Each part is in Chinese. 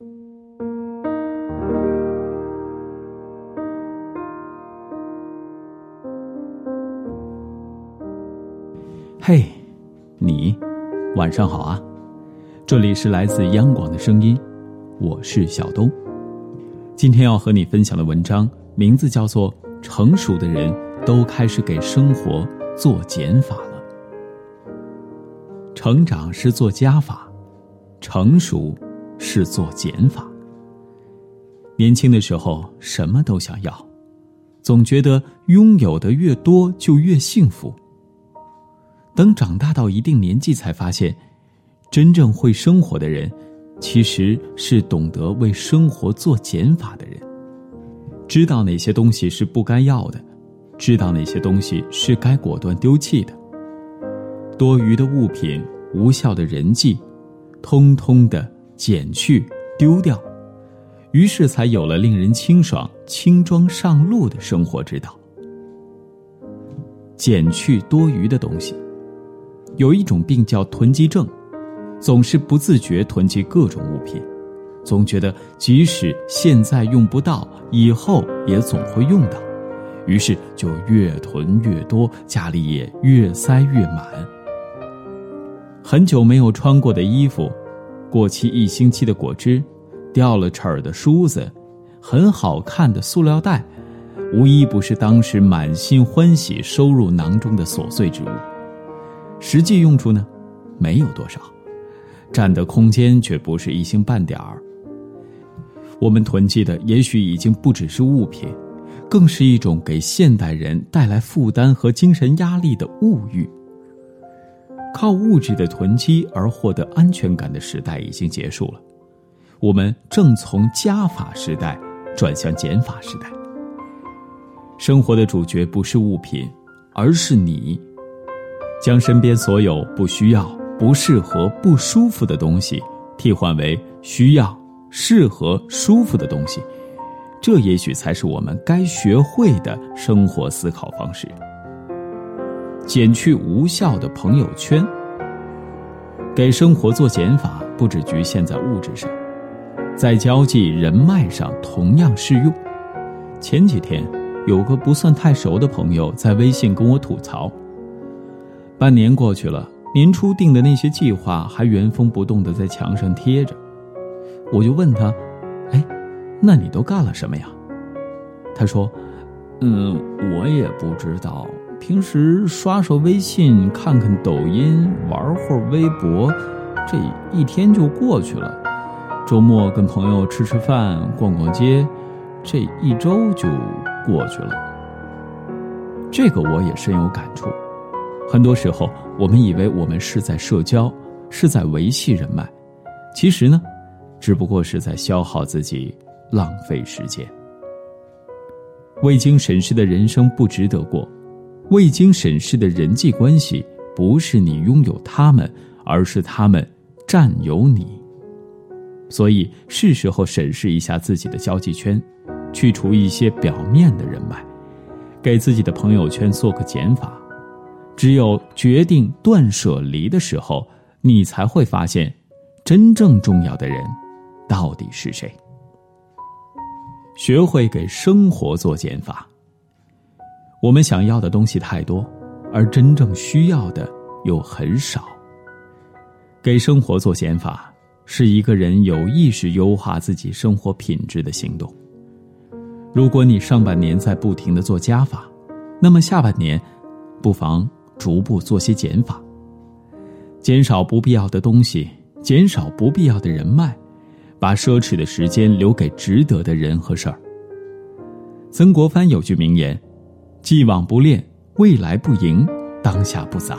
嘿，你，晚上好啊！这里是来自央广的声音，我是小东。今天要和你分享的文章名字叫做《成熟的人都开始给生活做减法了》。成长是做加法，成熟是做减法。年轻的时候什么都想要，总觉得拥有的越多就越幸福。等长大到一定年纪，才发现，真正会生活的人。其实是懂得为生活做减法的人，知道哪些东西是不该要的，知道哪些东西是该果断丢弃的。多余的物品、无效的人际，通通的减去丢掉，于是才有了令人清爽、轻装上路的生活之道。减去多余的东西，有一种病叫囤积症。总是不自觉囤积各种物品，总觉得即使现在用不到，以后也总会用到，于是就越囤越多，家里也越塞越满。很久没有穿过的衣服，过期一星期的果汁，掉了齿儿的梳子，很好看的塑料袋，无一不是当时满心欢喜收入囊中的琐碎之物。实际用处呢，没有多少。占的空间却不是一星半点儿。我们囤积的也许已经不只是物品，更是一种给现代人带来负担和精神压力的物欲。靠物质的囤积而获得安全感的时代已经结束了，我们正从加法时代转向减法时代。生活的主角不是物品，而是你，将身边所有不需要。不适合、不舒服的东西，替换为需要、适合、舒服的东西，这也许才是我们该学会的生活思考方式。减去无效的朋友圈，给生活做减法，不只局限在物质上，在交际人脉上同样适用。前几天，有个不算太熟的朋友在微信跟我吐槽：半年过去了。年初定的那些计划还原封不动的在墙上贴着，我就问他：“哎，那你都干了什么呀？”他说：“嗯，我也不知道。平时刷刷微信，看看抖音，玩会儿微博，这一天就过去了。周末跟朋友吃吃饭，逛逛街，这一周就过去了。”这个我也深有感触。很多时候，我们以为我们是在社交，是在维系人脉，其实呢，只不过是在消耗自己，浪费时间。未经审视的人生不值得过，未经审视的人际关系不是你拥有他们，而是他们占有你。所以是时候审视一下自己的交际圈，去除一些表面的人脉，给自己的朋友圈做个减法。只有决定断舍离的时候，你才会发现，真正重要的人到底是谁。学会给生活做减法。我们想要的东西太多，而真正需要的又很少。给生活做减法，是一个人有意识优化自己生活品质的行动。如果你上半年在不停的做加法，那么下半年，不妨。逐步做些减法，减少不必要的东西，减少不必要的人脉，把奢侈的时间留给值得的人和事儿。曾国藩有句名言：“既往不恋，未来不迎，当下不杂。”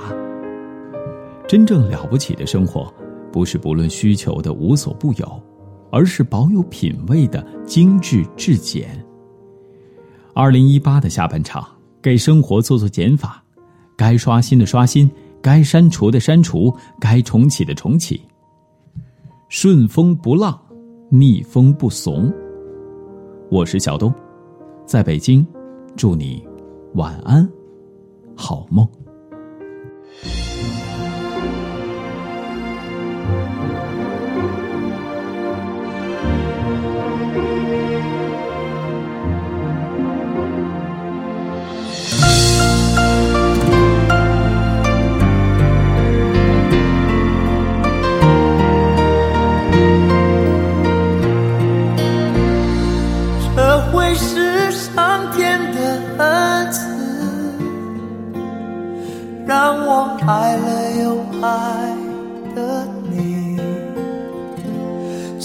真正了不起的生活，不是不论需求的无所不有，而是保有品味的精致至简。二零一八的下半场，给生活做做减法。该刷新的刷新，该删除的删除，该重启的重启。顺风不浪，逆风不怂。我是小东，在北京，祝你晚安，好梦。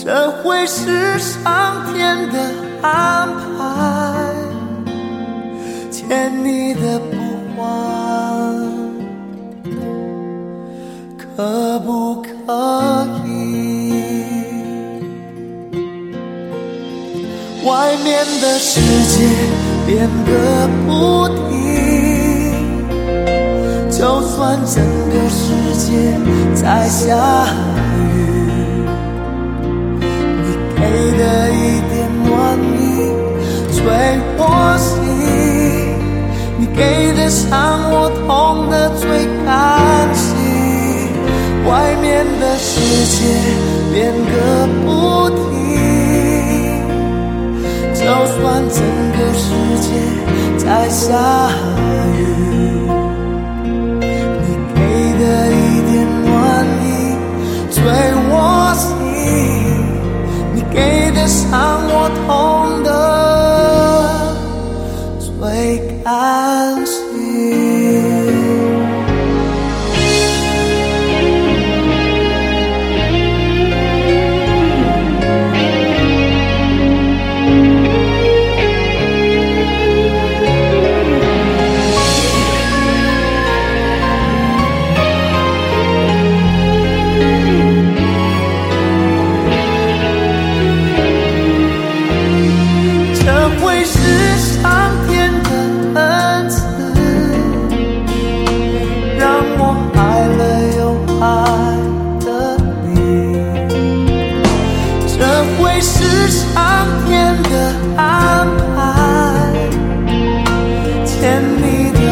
这会是上天的安排，欠你的不还，可不可以？外面的世界变个不停。就算整个世界在下雨，最窝心，你给的伤我痛的最甘心。外面的世界变个不停，就算整个世界在下 and be